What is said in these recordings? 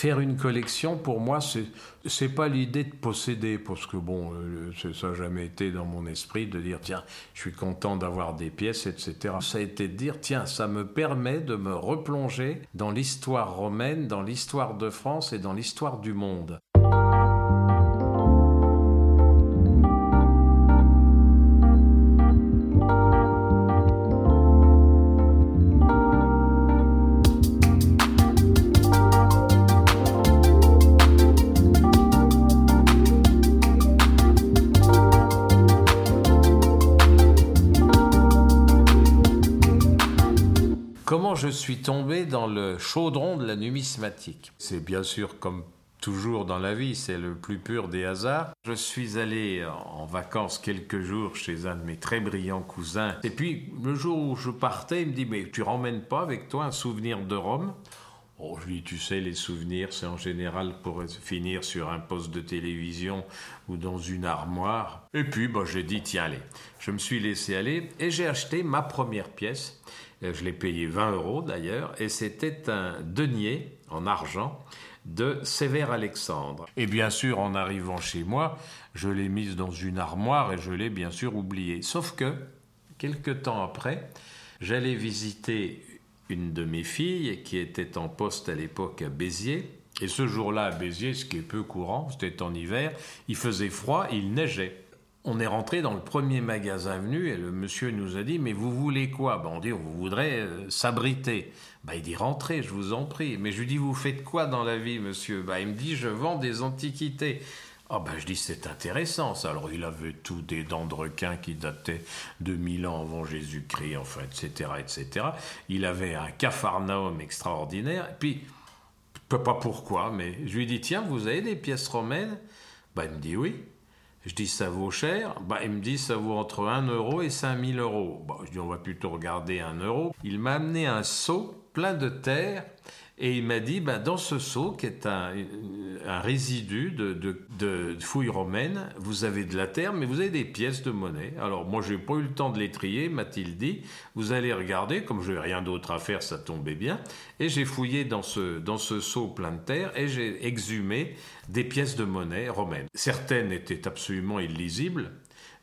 faire une collection, pour moi, c'est c'est pas l'idée de posséder, parce que bon, euh, ça n'a jamais été dans mon esprit de dire tiens, je suis content d'avoir des pièces, etc. Ça a été de dire tiens, ça me permet de me replonger dans l'histoire romaine, dans l'histoire de France et dans l'histoire du monde. Suis tombé dans le chaudron de la numismatique C'est bien sûr comme toujours dans la vie, c'est le plus pur des hasards. Je suis allé en vacances quelques jours chez un de mes très brillants cousins. Et puis, le jour où je partais, il me dit, mais tu ramènes pas avec toi un souvenir de Rome? Oh, je lui dis, tu sais, les souvenirs, c'est en général pour finir sur un poste de télévision ou dans une armoire. Et puis, bah, j'ai dit, tiens, allez. Je me suis laissé aller et j'ai acheté ma première pièce. Euh, je l'ai payé 20 euros d'ailleurs, et c'était un denier en argent de Sévère Alexandre. Et bien sûr, en arrivant chez moi, je l'ai mise dans une armoire et je l'ai bien sûr oublié. Sauf que, quelque temps après, j'allais visiter une de mes filles qui était en poste à l'époque à Béziers. Et ce jour-là, à Béziers, ce qui est peu courant, c'était en hiver, il faisait froid, il neigeait. On est rentré dans le premier magasin venu et le monsieur nous a dit Mais vous voulez quoi? Ben, On dit On voudrait euh, s'abriter. Ben, il dit Rentrez, je vous en prie. Mais je lui dis Vous faites quoi dans la vie, monsieur? Ben, Il me dit Je vends des antiquités. Ah ben je dis c'est intéressant ça. Alors il avait tout des dents de requin qui dataient de 1000 ans avant Jésus-Christ, enfin etc etc. Il avait un capharnaüm extraordinaire. Et puis pas pourquoi, mais je lui dis tiens vous avez des pièces romaines? Ben il me dit oui. Je dis ça vaut cher. Bah, il me dit ça vaut entre 1 euro et 5000 euros. Bah, je dis on va plutôt regarder 1 euro. Il m'a amené un seau plein de terre et il m'a dit, bah, dans ce seau, qui est un, résidu de, de, fouilles romaines, vous avez de la terre, mais vous avez des pièces de monnaie. Alors moi, j'ai pas eu le temps de les trier, m'a-t-il dit. Vous allez regarder, comme je n'avais rien d'autre à faire, ça tombait bien. Et j'ai fouillé dans ce, dans ce seau plein de terre et j'ai exhumé des pièces de monnaie romaines. Certaines étaient absolument illisibles,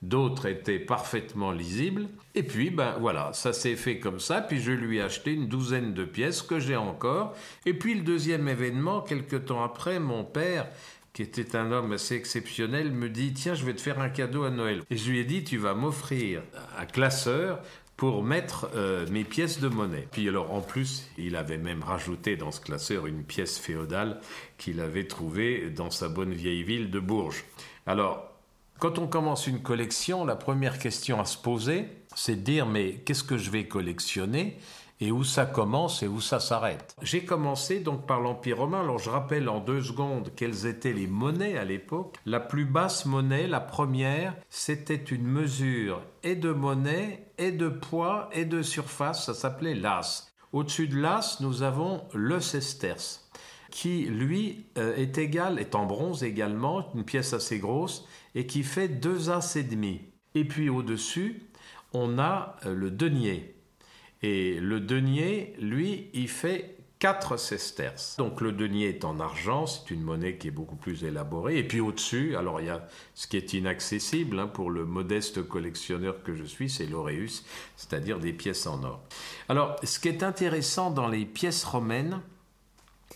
d'autres étaient parfaitement lisibles. Et puis, ben voilà, ça s'est fait comme ça. Puis je lui ai acheté une douzaine de pièces que j'ai encore. Et puis le deuxième événement, quelques temps après, mon père qui était un homme assez exceptionnel, me dit Tiens, je vais te faire un cadeau à Noël. Et je lui ai dit Tu vas m'offrir un classeur pour mettre euh, mes pièces de monnaie. Puis alors en plus, il avait même rajouté dans ce classeur une pièce féodale qu'il avait trouvée dans sa bonne vieille ville de Bourges. Alors quand on commence une collection, la première question à se poser, c'est de dire mais qu'est-ce que je vais collectionner et où ça commence et où ça s'arrête? J'ai commencé donc par l'Empire romain. Alors je rappelle en deux secondes quelles étaient les monnaies à l'époque. La plus basse monnaie, la première, c'était une mesure et de monnaie et de poids et de surface. Ça s'appelait l'as. Au-dessus de l'as, nous avons le sesterce qui lui euh, est égal, est en bronze également, une pièce assez grosse, et qui fait deux as et demi. Et puis au-dessus, on a euh, le denier. Et le denier, lui, il fait 4 sesterces. Donc le denier est en argent, c'est une monnaie qui est beaucoup plus élaborée. Et puis au-dessus, alors il y a ce qui est inaccessible hein, pour le modeste collectionneur que je suis, c'est l'auréus, c'est-à-dire des pièces en or. Alors ce qui est intéressant dans les pièces romaines,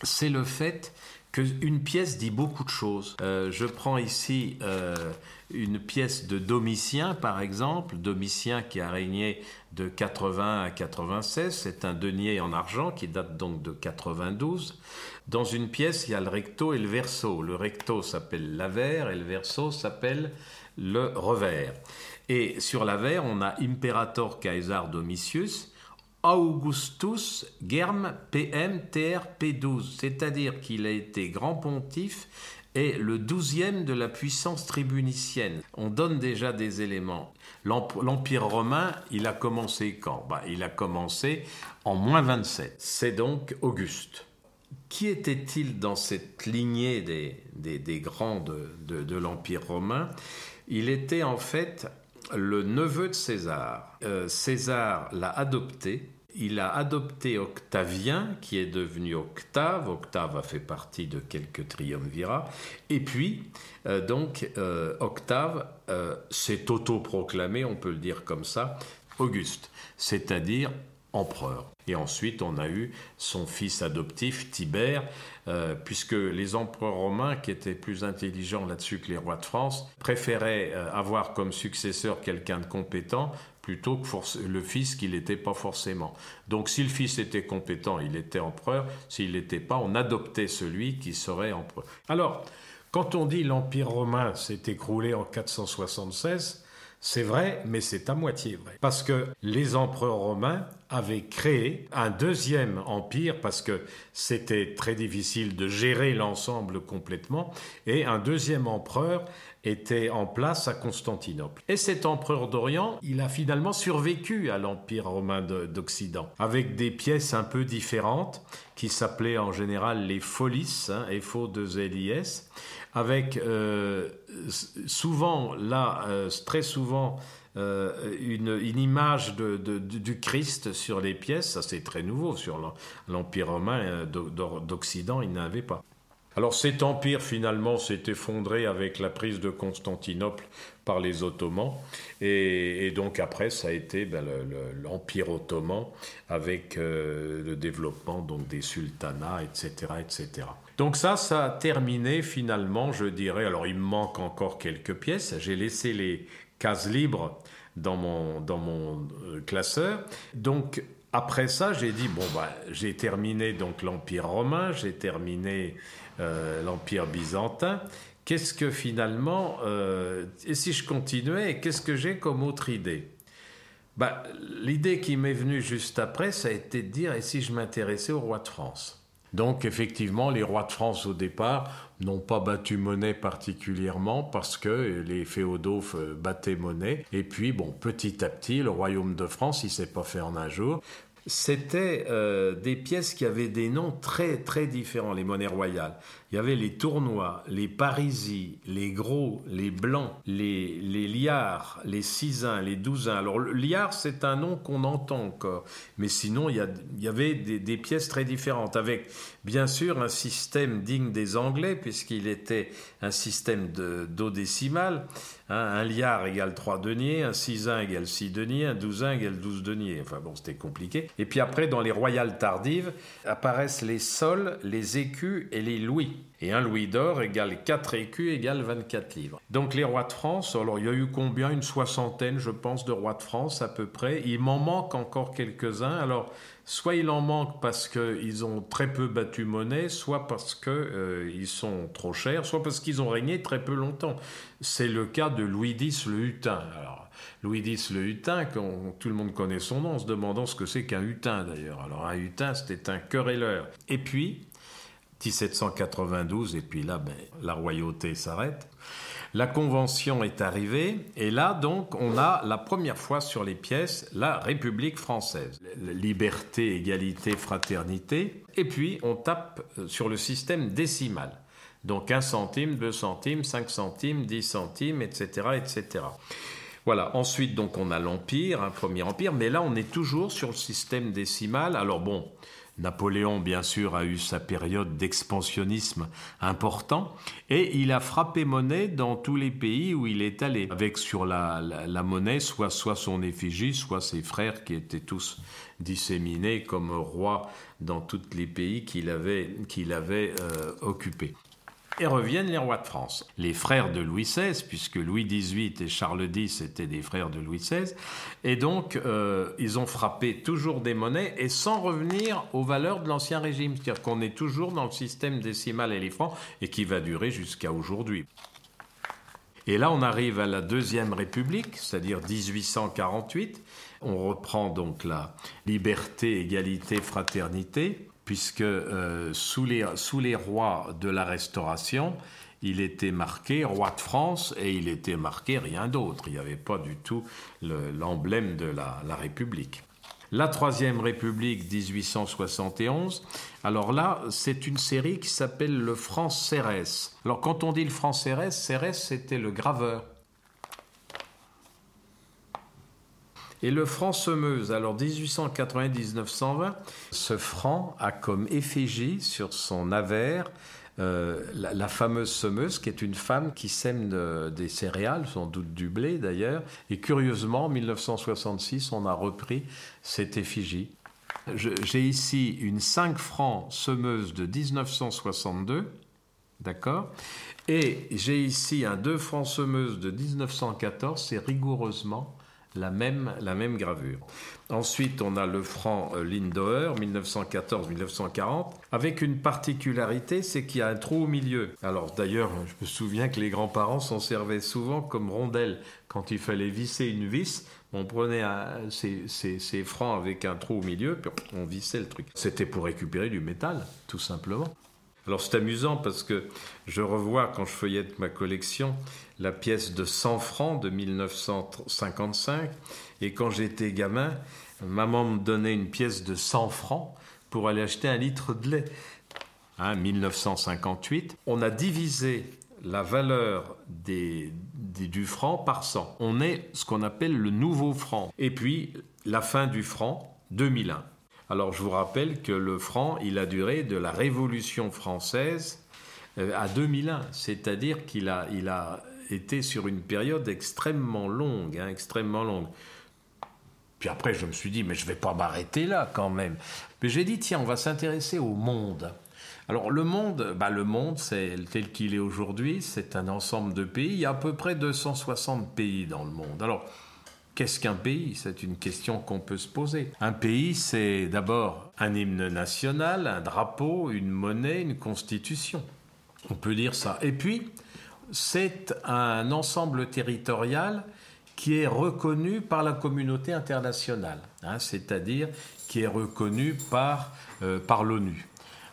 c'est le fait qu'une pièce dit beaucoup de choses. Euh, je prends ici euh, une pièce de Domitien, par exemple, Domitien qui a régné de 80 à 96, c'est un denier en argent qui date donc de 92. Dans une pièce, il y a le recto et le verso. Le recto s'appelle l'avers et le verso s'appelle le revers. Et sur l'avers, on a Imperator Caesar Domitius, Augustus Germ PM TRP12, c'est-à-dire qu'il a été grand pontife et le douzième de la puissance tribunicienne. On donne déjà des éléments. L'Empire romain, il a commencé quand? Bah, Il a commencé en moins 27. C'est donc Auguste. Qui était-il dans cette lignée des, grands de l'Empire romain? Il était en fait le neveu de César. Euh, César l'a adopté Il a adopté Octavien, qui est devenu Octave. Octave a fait partie de quelques triumvirats. Et puis, euh, donc, euh, Octave s'est autoproclamé, on peut le dire comme ça, Auguste, c'est-à-dire empereur. Et ensuite, on a eu son fils adoptif, Tibère, euh, puisque les empereurs romains, qui étaient plus intelligents là-dessus que les rois de France, préféraient euh, avoir comme successeur quelqu'un de compétent plutôt que le fils qui n'était pas forcément. Donc si le fils était compétent, il était empereur, s'il n'était pas, on adoptait celui qui serait empereur. Alors, quand on dit l'Empire romain s'est écroulé en 476, c'est vrai, mais c'est à moitié vrai. Parce que les empereurs romains avaient créé un deuxième empire, parce que c'était très difficile de gérer l'ensemble complètement, et un deuxième empereur était en place à Constantinople. Et cet empereur d'Orient, il a finalement survécu à l'empire romain d'Occident, avec des pièces un peu différentes, qui s'appelaient en général les folies, hein, FO 2 LIS, avec euh, souvent, là, euh, très souvent, euh, une, image du Christ sur les pièces. Ça, c'est très nouveau. Sur l'Empire romain d'Occident, il n'avait pas. Alors cet empire finalement s'est effondré avec la prise de Constantinople par les Ottomans et, donc après ça a été ben, l'empire ottoman avec le développement donc des sultanats etc etc. Donc ça, ça a terminé finalement, je dirais. Alors il me manque encore quelques pièces. J'ai laissé les cases libres dans mon, dans mon euh, classeur. Donc après ça, j'ai dit bon bah j'ai terminé donc l'Empire romain, j'ai terminé euh, l'Empire byzantin. Qu'est-ce que finalement, euh, et si je continuais, qu'est-ce que j'ai comme autre idée? Bah, L'idée qui m'est venue juste après, ça a été de dire, et si je m'intéressais au roi de France? Donc effectivement, les rois de France au départ n'ont pas battu monnaie particulièrement parce que les féodaux euh, battaient monnaie. Et puis, bon, petit à petit, le royaume de France, il s'est pas fait en un jour. C'était euh, des pièces qui avaient des noms très très différents, les monnaies royales. Il y avait les tournois, les parisis, les gros, les blancs, les, liards, les sixins, les douzains. Alors, le liard, c'est un nom qu'on entend encore. Mais sinon, il y, avait des, pièces très différentes, avec bien sûr un système digne des Anglais, puisqu'il était un système d'eau décimale. Hein. un liard égale 3 deniers, un sisin égale 6 deniers, un douzain égale 12 deniers. Enfin bon, c'était compliqué. Et puis après, dans les royales tardives, apparaissent les sols, les écus et les louis. Et un louis d'or égale 4 écus égale 24 livres. Donc les rois de France, alors il y a eu combien? Une soixantaine, je pense, de rois de France à peu près. Il m'en manque encore quelques-uns. Alors soit il en manque parce qu'ils ont très peu battu monnaie, soit parce qu'ils euh, sont trop chers, soit parce qu'ils ont régné très peu longtemps. C'est le cas de Louis X le Hutin. Louis X le Hutin, tout le monde connaît son nom, se demandant ce que c'est qu'un hutin d'ailleurs. Alors un hutin, c'était un querelleur. Et puis, 1792, et puis là, ben, la royauté s'arrête. La Convention est arrivée, et là, donc, on a la première fois sur les pièces la République française. Liberté, égalité, fraternité. Et puis, on tape euh, sur le système décimal. Donc, 1 centime, 2 centimes, 5 centimes, 10 centimes, etc., etc. Voilà. Ensuite, donc, on a l'Empire, un premier empire, mais là, on est toujours sur le système décimal. Alors, bon, Napoléon, bien sûr, a eu sa période d'expansionnisme important et il a frappé monnaie dans tous les pays où il est allé, avec sur la, monnaie soit, soit son effigie, soit ses frères qui étaient tous disséminés comme rois dans tous les pays qu'il avait, qu'il avait euh, occupés et reviennent les rois de France. Les frères de Louis XVI, puisque Louis XVIII et Charles X étaient des frères de Louis XVI, et donc euh, ils ont frappé toujours des monnaies et sans revenir aux valeurs de l'ancien régime, c'est-à-dire qu'on est toujours dans le système décimal et les francs et qui va durer jusqu'à aujourd'hui. Et là, on arrive à la Deuxième République, c'est-à-dire 1848. On reprend donc la liberté, égalité, fraternité puisque euh, sous, les, sous les rois de la Restauration, il était marqué roi de France et il était marqué rien d'autre. Il n'y avait pas du tout l'emblème de la, la, République. La Troisième République 1871, alors là, c'est une série qui s'appelle le France Cérès. Alors quand on dit le France Cérès, Cérès c'était le graveur. Et le franc semeuse, alors 1890-1920, ce franc a comme effigie sur son avers euh, la, fameuse semeuse, qui est une femme qui sème des céréales, sans doute du blé d'ailleurs. Et curieusement, en 1966, on a repris cette effigie. J'ai ici une 5 francs semeuse de 1962, d'accord? Et j'ai ici un 2 francs semeuse de 1914, c'est rigoureusement la même, la même gravure. Ensuite, on a le franc euh, Lindauer, 1914-1940, avec une particularité, c'est qu'il y a un trou au milieu. Alors d'ailleurs, je me souviens que les grands-parents s'en servaient souvent comme rondelle. Quand il fallait visser une vis, on prenait ces, ces francs avec un trou au milieu, puis on vissait le truc. C'était pour récupérer du métal, tout simplement. Alors c'est amusant parce que je revois quand je feuillette ma collection la pièce de 100 francs de 1955 et quand j'étais gamin, maman me donnait une pièce de 100 francs pour aller acheter un litre de lait. Hein, 1958, on a divisé la valeur des, du franc par 100. On est ce qu'on appelle le nouveau franc. Et puis la fin du franc, 2001. Alors je vous rappelle que le franc, il a duré de la Révolution française euh, à 2001, c'est-à-dire qu'il a, il a été sur une période extrêmement longue, hein, extrêmement longue. Puis après, je me suis dit, mais je ne vais pas m'arrêter là quand même. Mais j'ai dit, tiens, on va s'intéresser au monde. Alors le monde, bah, le monde, c'est tel qu'il est aujourd'hui, c'est un ensemble de pays. Il y a à peu près 260 pays dans le monde. Alors Qu'est-ce qu'un pays? C'est une question qu'on peut se poser. Un pays, c'est d'abord un hymne national, un drapeau, une monnaie, une constitution. On peut dire ça. Et puis, c'est un ensemble territorial qui est reconnu par la communauté internationale, hein, c'est-à-dire qui est reconnu par, euh, par l'ONU.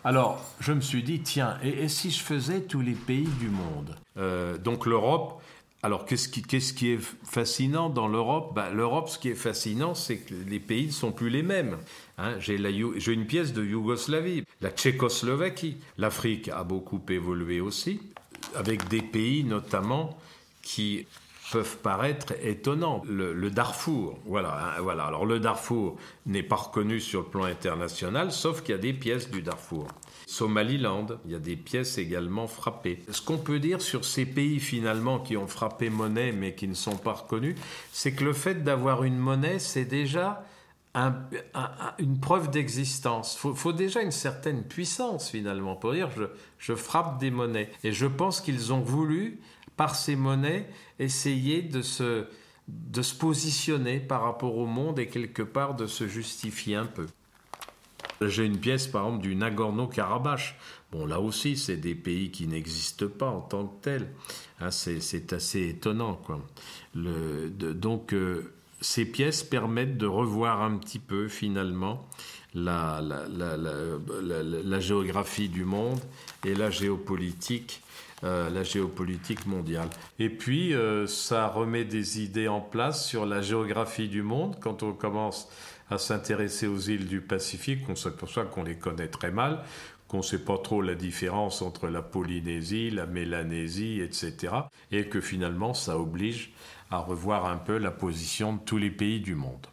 Alors, je me suis dit, tiens, et, si je faisais tous les pays du monde? Euh, Donc l'Europe, alors, qu'est-ce qui, est fascinant dans l'Europe? Ben, L'Europe, ce qui est fascinant, c'est que les pays ne sont plus les mêmes. Hein. J'ai une pièce de Yougoslavie, la Tchécoslovaquie. L'Afrique a beaucoup évolué aussi, avec des pays notamment qui peuvent paraître étonnants. Le, Darfour, voilà, hein, voilà. Alors le Darfour n'est pas reconnu sur le plan international, sauf qu'il y a des pièces du Darfour. Somaliland, il y a des pièces également frappées. Ce qu'on peut dire sur ces pays finalement qui ont frappé monnaie mais qui ne sont pas reconnus, c'est que le fait d'avoir une monnaie, c'est déjà une preuve d'existence. Il faut, déjà une certaine puissance finalement pour dire je, je frappe des monnaies. Et je pense qu'ils ont voulu, par ces monnaies, essayer de se, de se positionner par rapport au monde et quelque part de se justifier un peu. J'ai une pièce, par exemple, du Nagorno-Karabakh. Bon, là aussi, c'est des pays qui n'existent pas en tant que tels. Hein, c'est assez étonnant, quoi. Donc, euh, ces pièces permettent de revoir un petit peu, finalement, la, géographie du monde et la géopolitique. Euh, la géopolitique mondiale. Et puis, euh, ça remet des idées en place sur la géographie du monde quand on commence à s'intéresser aux îles du Pacifique, on s'aperçoit qu'on les connaît très mal, qu'on ne sait pas trop la différence entre la Polynésie, la Mélanésie, etc. Et que finalement, ça oblige à revoir un peu la position de tous les pays du monde.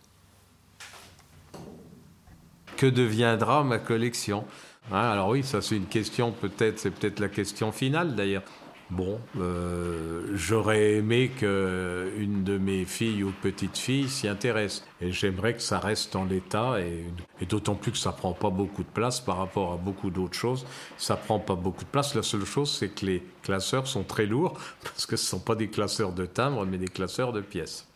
Que deviendra ma collection hein, Alors oui, ça c'est une question, peut-être, c'est peut-être la question finale d'ailleurs. Bon, euh, j'aurais aimé qu'une de mes filles ou petites filles s'y intéresse. Et j'aimerais que ça reste en l'état, et, d'autant plus que ça prend pas beaucoup de place par rapport à beaucoup d'autres choses. Ça prend pas beaucoup de place. La seule chose, c'est que les classeurs sont très lourds, parce que ce ne sont pas des classeurs de timbres, mais des classeurs de pièces.